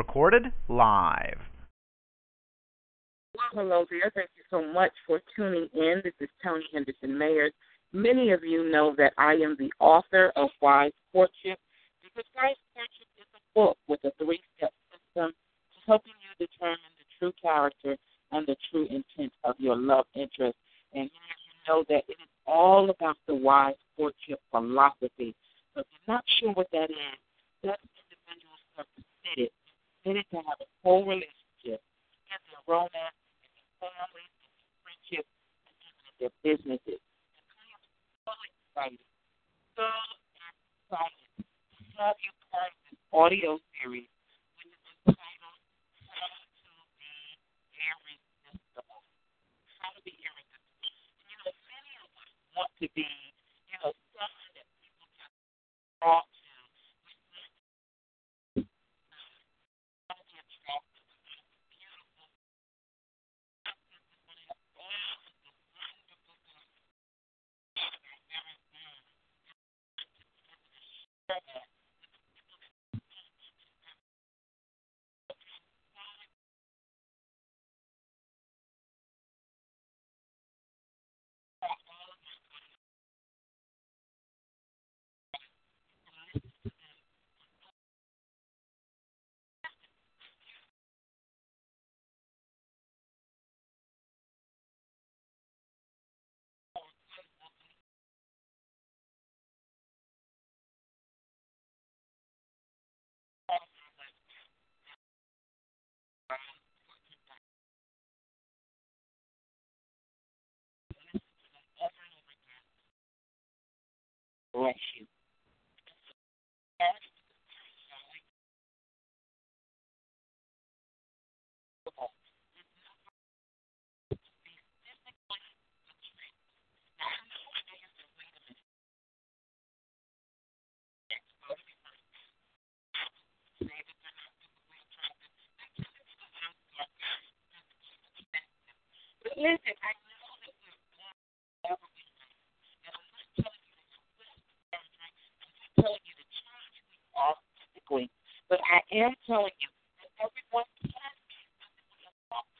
Recorded live. Well, hello there. Thank you so much for tuning in. This is Toni Henderson Mayers. Many of you know that I am the author of Wise Courtship because Wise Courtship is a book with a three step system to helping you determine the true character and the true intent of your love interest. And you know that it is all about the Wise Courtship philosophy. So if you're not sure what that is, that's individuals who are committed, committed to have a whole relationship in their romance families, friendships, and even in their businesses. And I am so excited, so excited to have you part of this audio series, which is entitled How to Be Irresistible. How to Be Irresistible. And, you know, many of us want to be, you know, someone that people can draw to. Bless you. But listen, I know that we're born everything, and I'm not telling you to twist everything. I'm just telling you to change who you are physically. But I am telling you that everyone can be physically involved.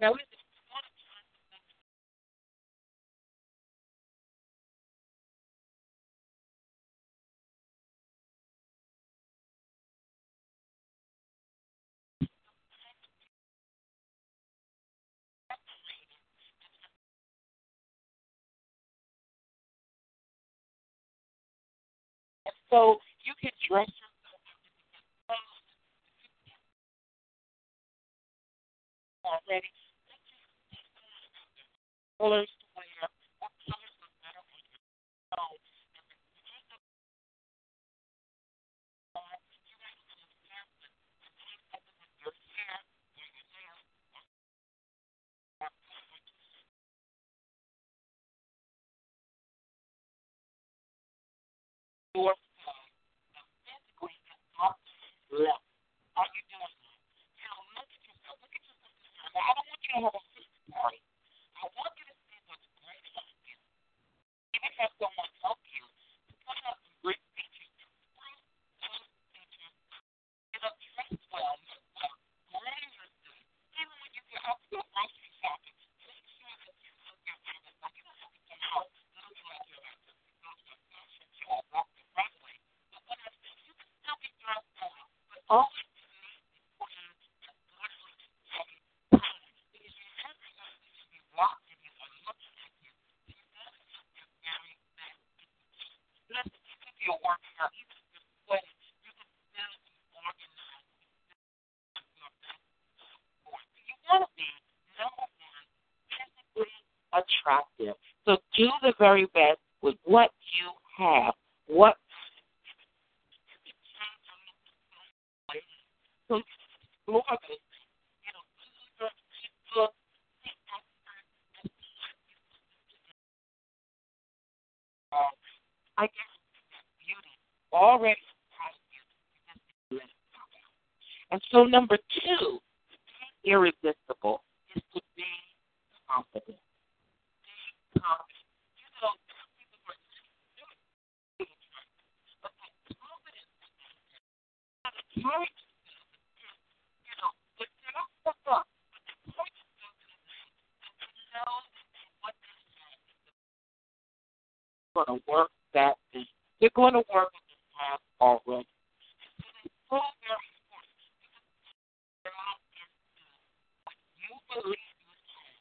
Now, listen, if you want to try something And so you can dress yourself up in different clothes already. Colors to wear, what colors. And the take of you guys can examine and take something with your hair or your nails or your side and physically and not left. Are you doing that? You look at yourself. Look at yourself. Now, I don't want you to have a sister party. I want you to see what's great about you. Even have someone help you to put out some great features. Great features. You know, dress well, look well, groom yourself. Even when you get out to go grocery shopping, make sure that you look your best. Like, you don't have to come out looking like you're about to go to a fashion show or walk the runway. But what I'm saying, you can still be dressed well, but always be neat and clean and thoughtfully taken time. Because you have to know you should be watching you or looking at you. You know that you're very bad. Listen, you can be a worker, you can be sweating, you can still be organized. attractive. So do the very best with what you have. What I guess beauty already. And so number two, irresistible is to be confident. Be confident. You know, people are but that confidence that it carries you know, if you're not stuck up, but the point is to know what this is going to work that thing. They're going to work in this path already. So very important. They're not what you believe you can.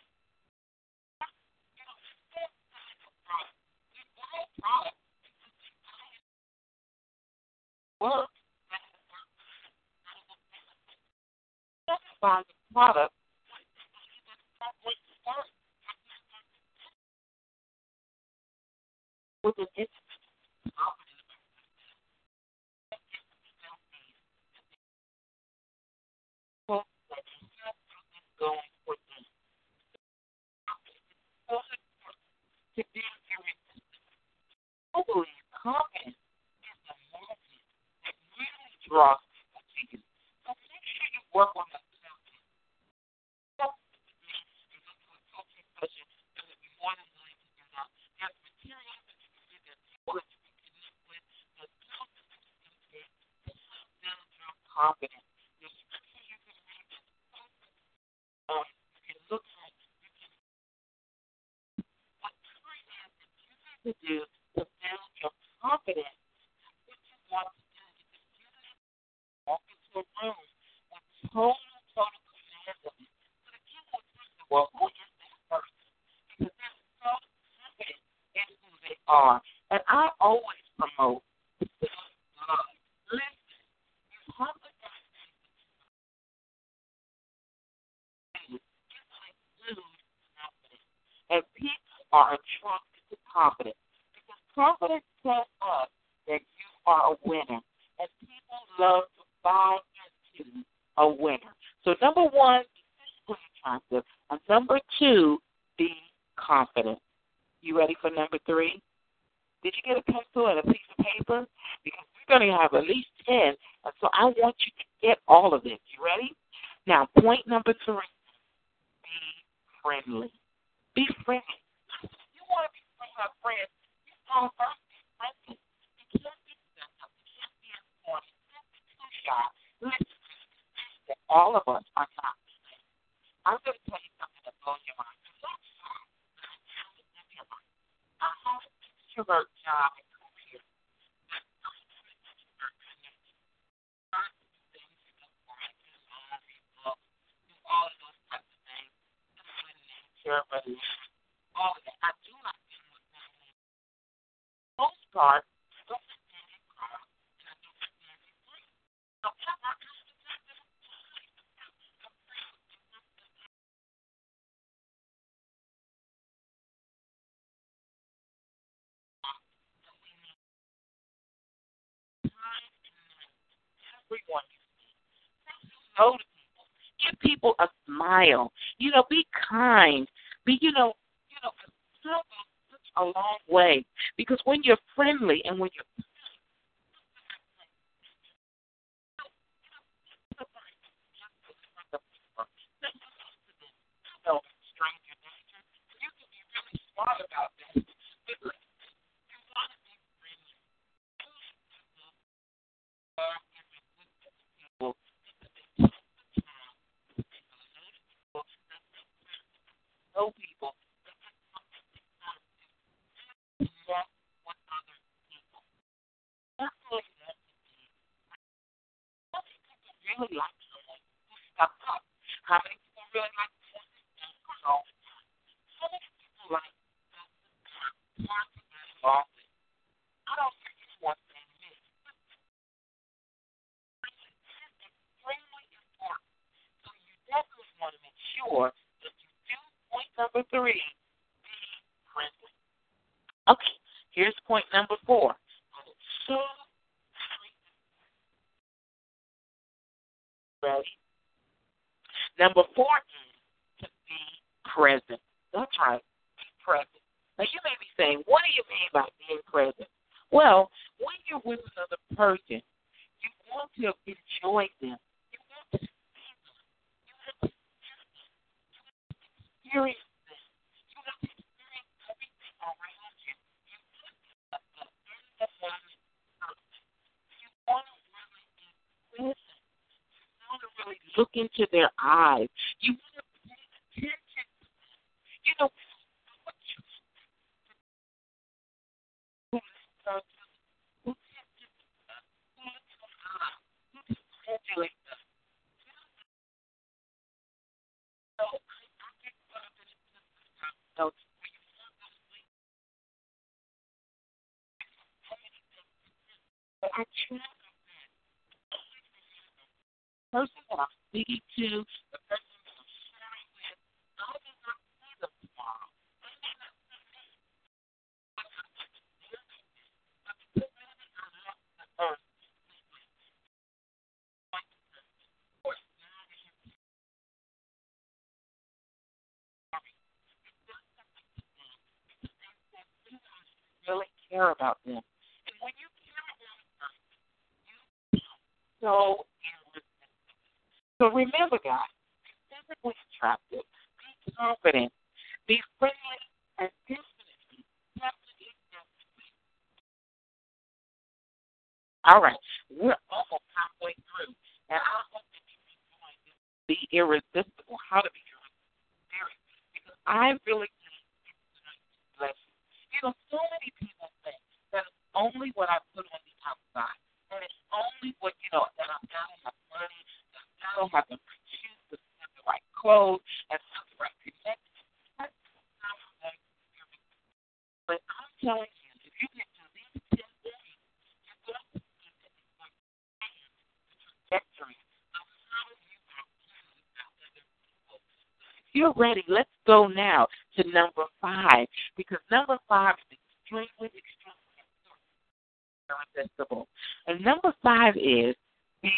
You know, this is a product. You buy a product because you buy it. Work. The product. That you going for. To be is the magnet that really draws people to you. So make sure you work on that self-care. Coaching session, and if you want to willing to do that, there's materials that you can get there, people that you can connect with, there's tools that you can take to help them build confidence. There's scripture you can read that's um, you can look at, you can whatever it is that you need to do to build your confidence. What you want to do is if you have to walk into a room with total, total command of it, so that you will think, well, who is this person? Because they're so confident in who they are. And I always promote self-love. Listen, you have to and people are attracted to confidence because confidence tells us that you are a winner, and people love to buy into a winner. So number one, be physically attractive, and number two, be confident. You ready for number three? Did you get a pencil and a piece of paper? Because we're going to have at least ten, and so I want you to get all of this. You ready? Now, point number three: be friendly. Be friendly. You want to be have friends. You want first be friendly. You can't be. You can't be. Listen, all of us are not. I'm going to tell you something that blows your mind. I'm not shy. I have an extrovert job and career. All of those types of things. Everybody, all of that. I do not deal with that. Most part, don't stand in crowd, and I don't stand in free. However, I everyone you see. Give people a smile. You know, be kind. Be you know, you know, smile goes such a long way. Because when you're friendly and when you're about that. But listen, you want to be friendly. Know people connect with other people. That's. How many people really like someone who stuck up? How many people really like someone who stands tall? How many people like hard to get along with? I don't think it's one thing to number three, be present. Okay, here's point number four. So ready. Number four is to be present. That's right, be present. Now you may be saying, what do you mean by being present? Well, when you're with another person, you want to enjoy them. You want to see them. You want to experience them. You want to experience everything around you. You want to be in the moment. You want to really be present. You want to really look into their eyes. You want to pay attention to them. You know, what you who listens to who who looks in the eye, who congratulates us. So I get caught up in this notes where you fall asleep. So many things. But I try my best. The person that I'm speaking to, the person that I'm sharing with, I may not see them tomorrow. They may not see me. But I want to hear them. But because maybe I left the earth this really care about them. And when you care about person, you become so. So remember, guys, physically attractive, be confident, be friendly, and definitely, definitely, definitely. All right, we're almost halfway through, and I hope that you can join this. Irresistible. How to be irresistible? Because I really going to bless you. You know, so many people think that it's only what I put on the outside, and it's only what you know that I've got to have money, I've got to have the the right clothes, and have the right connection. That's not what But I'm telling you, if you can do these ten things, you're going to to change the trajectory of how you are other people. If you're ready, let's go now to number five because number five is extremely, extremely important, irresistible. And number five is be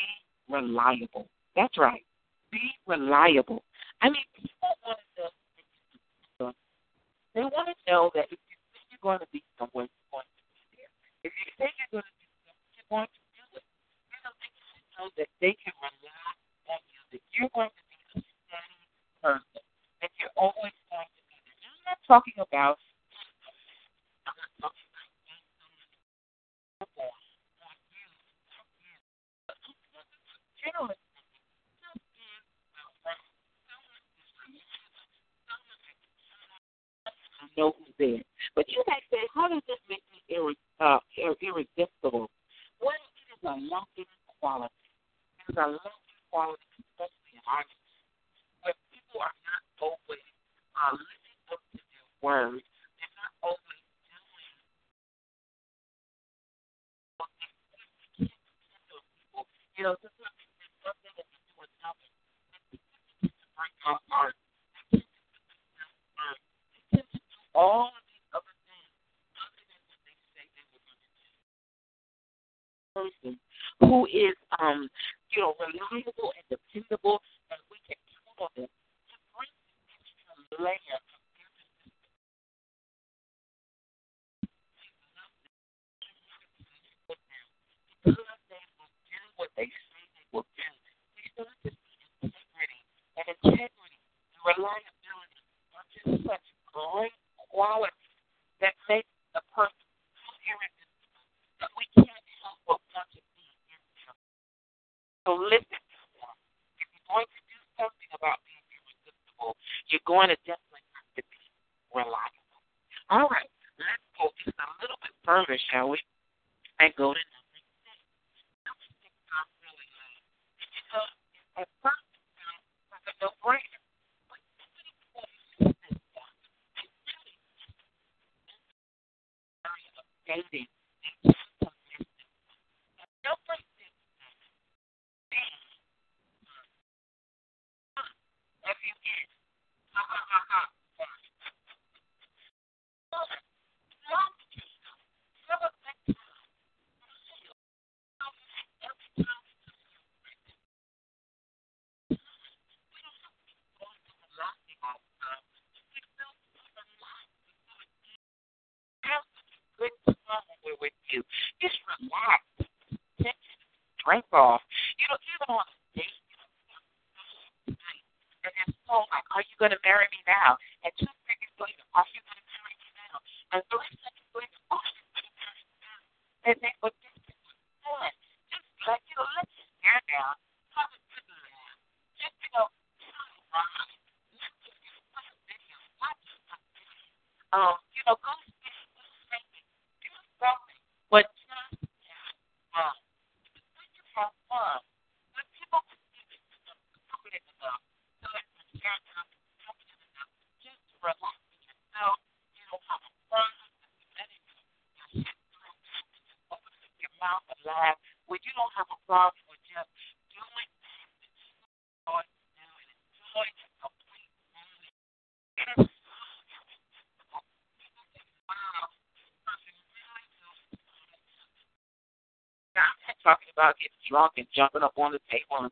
reliable. That's right. Be reliable. I mean, people want to know They want to know that if you say you're going to be somewhere, you're going to be there. If you say you're going to do something, you're going to do it. You know, they should know that they can rely on you, that you're going to be a steady person, that you're always going to be there. I'm not talking about I'm not talking about being someone or or you, or you. But I'm talking about generally speaking, just being around someone who's reliable, someone that I know who's there. But you might say, how does this make me irre- uh, irresistible? Well, it is a loving quality. It is a loving quality, especially in our where people are not always uh, living up to their word. They're not always doing what they. We can't people. You know, sometimes they say something and they do. And people tend to break our heart. They tend to do our word. They tend to do all of these other things other than what they say they were going to do. Person who is, um, you know, reliable and dependable, and we can count on them to bring this extra layer of emphasis with them because they will do what they say they will do. We start to see integrity, and integrity and reliability are just such great do. Just relax. Take drink off. drunk and jumping up on the table and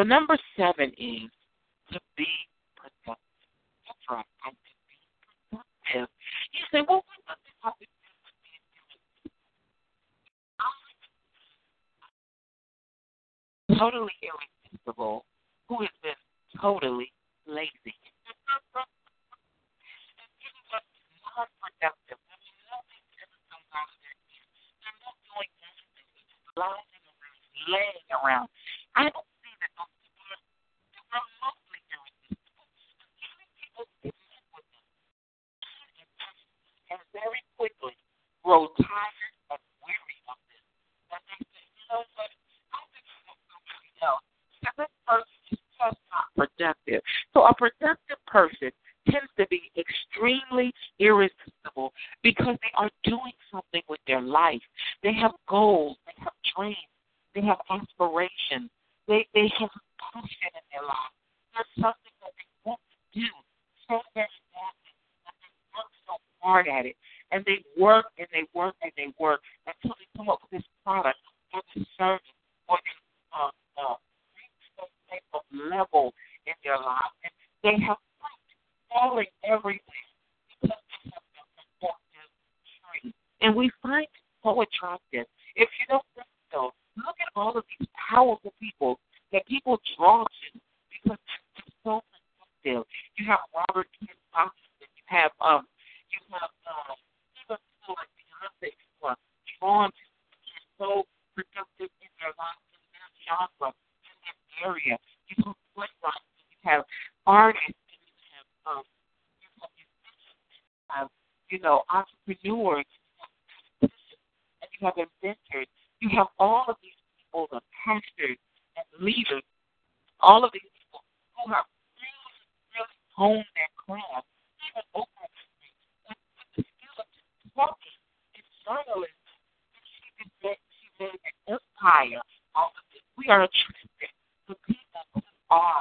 So number seven is They have falling everywhere because they have been tree. And we find it so attractive higher. We are attracted to people who are.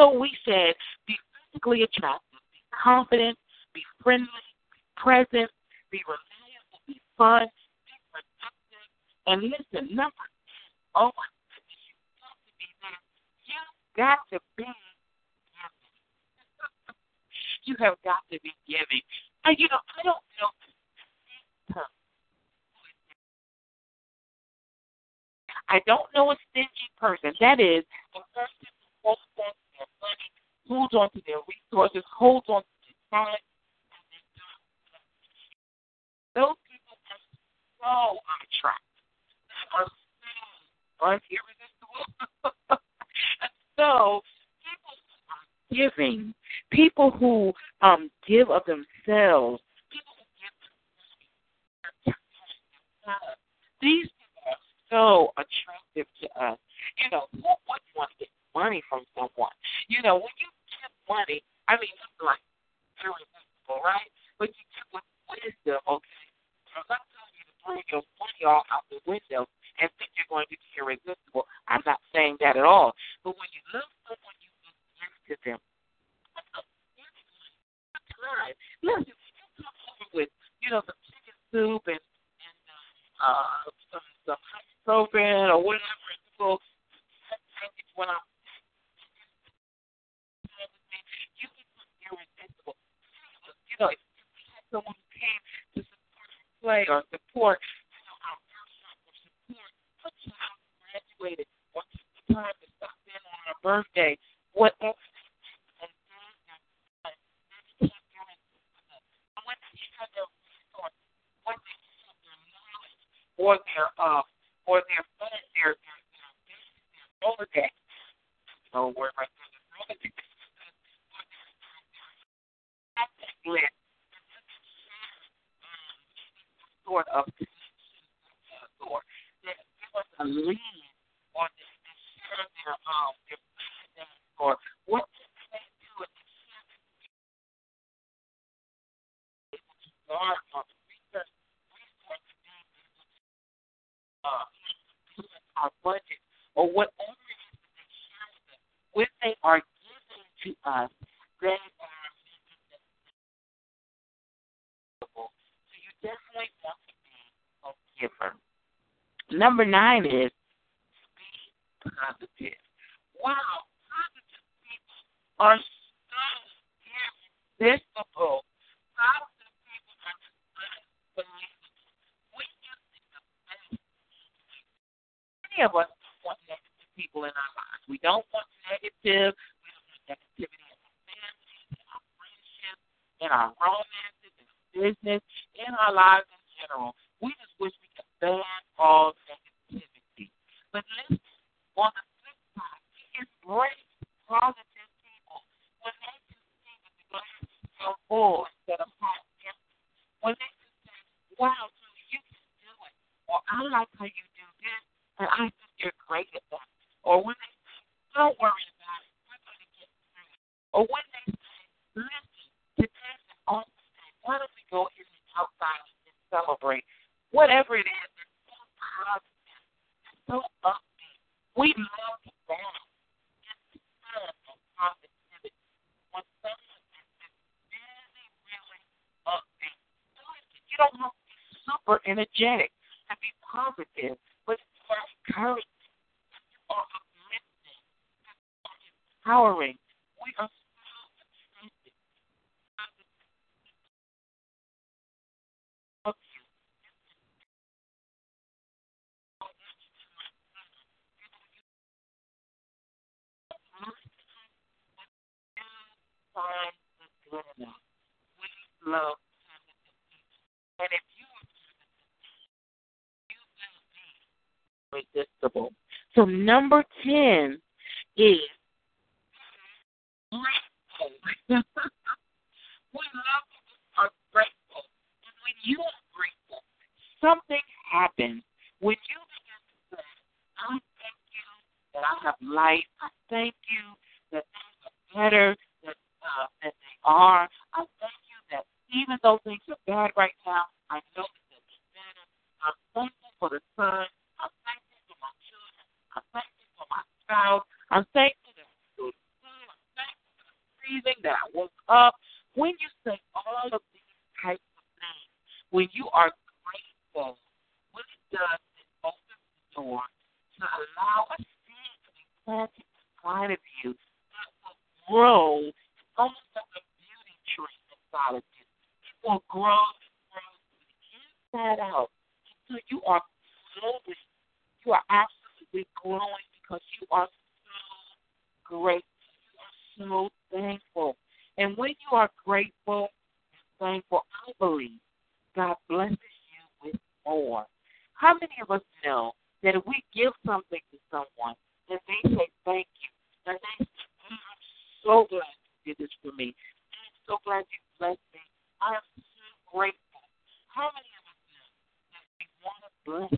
So we said, be physically attractive, be confident, be friendly, be present, be reliable, be fun, be productive. And listen, number oh my goodness, you got to be there. You got to be giving. you have got to be giving. And you know, I don't know I don't know a stingy person. That is a person who money, holds on to their resources, holds on to their talent. Those people are so unattractive. Are so irresistible. so people who are giving, people who um give of themselves, people who give their time, these so attractive to us. You know, who wouldn't want to get money from someone? You know, when you money, I mean, it's like irresistible, right? But you give with wisdom, okay? So I'm telling you to throw your money all out the window and think you're going to be irresistible. I'm not saying that at all. But when you love someone, you give to them. Listen, you come over with, you know, some chicken soup and and uh, some some hot program or whatever, and people when I'm you become irresistible. You know, if you had someone who came to support your play or support, you know, our workshop or support, put you out graduated or took the time to stop in on our birthday, whatever or their uh or their phone, their their their, their Rolodex. No word right there. The Rolodex. List sort of. Or that give us a lead or to share their um or what they do at the start of research research uh, our budget or whatever it is that they share when they are giving to us, they are making them So you definitely want to be a giver. Number nine is be positive. Wow, positive people are so irresistible. Positive people are unbelievable. We just think the best. Many of us want negative people in our lives. We don't want negative. We don't want negativity in our families, in our friendships, in our romances, in our business, in our lives in general. We just wish we ban all negativity. But listen, on the flip side, we embrace positive people when they can see that the glass so full instead of half empty. When they can say, wow, Toni, you can do it. Or I like how you do this, and I think you're great at that. Or when they say, don't worry about it, we're going to get through it. Or when they say, listen, today's an awesome day. Why don't we go in the outside and celebrate? Whatever it is, it's so positive, it's so upbeat. We love that. It's fun and positivity. When someone is just really, really upbeat. So listen, you don't have to be super energetic to be positive, but if you are encouraging, if you are uplifting, if you are empowering, we are so attracted. Of you. Find the good enough. We love. And if you you will be irresistible. So number ten is grateful. we love people who are grateful. And when you are grateful, something happens. When you begin to say, I thank you that I have life. I thank you that things are better uh, than they are. I thank you that even though things are bad right now, I know that it's better. I'm thankful for the sun. I'm thankful for my children. I'm thankful for my spouse. I'm thankful that. I'm thankful for the breathing that I woke up. When you say all of these types of things, when you are grateful, what it does is opens the door to allow a seed to be planted inside of you that will grow. Almost like a beauty tree inside of you. It will grow and grow from the inside out until you are slowly, you are absolutely growing because you are so grateful. You are so thankful. And when you are grateful and thankful, I believe God blesses you with more. How many of us know that if we give something to someone and they say thank you, and they say, oh, I'm so glad did this for me. I'm so glad you blessed me. I am so grateful. How many of us know that we want to bless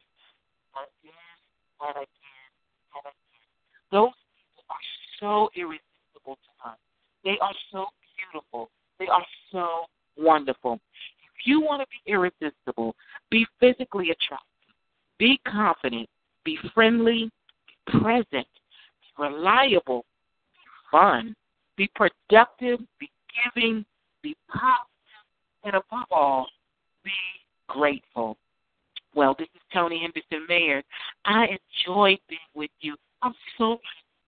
again and again and again? Those people are so irresistible to us. They are so beautiful. They are so wonderful. If you want to be irresistible, be physically attractive, be confident, be friendly, be present, be reliable, be fun, be productive, be giving, be positive, and above all, be grateful. Well, this is Toni Henderson Mayer. I enjoyed being with you. I'm so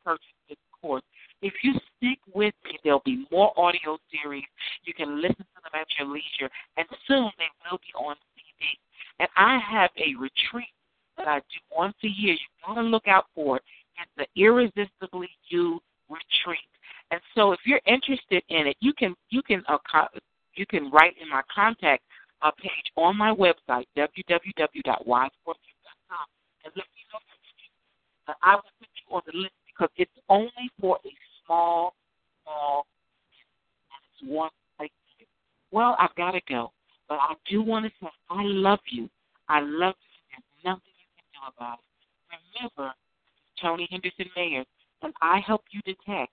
glad you this course. If you stick with me, there'll be more audio series. You can listen to them at your leisure, and soon they will be on CD. And I have a retreat that I do once a year. You've got to look out for it. It's the Irresistibly You Retreat. And so, if you're interested in it, you can you can uh, you can write in my contact uh, page on my website www.wisefortune.com and let me know interested. Uh, I will put you on the list because it's only for a small, small, and it's one place. Well, I've got to go, but I do want to say I love you. I love you. There's nothing you can do about it. Remember, Toni Henderson Mayer, and I help you detect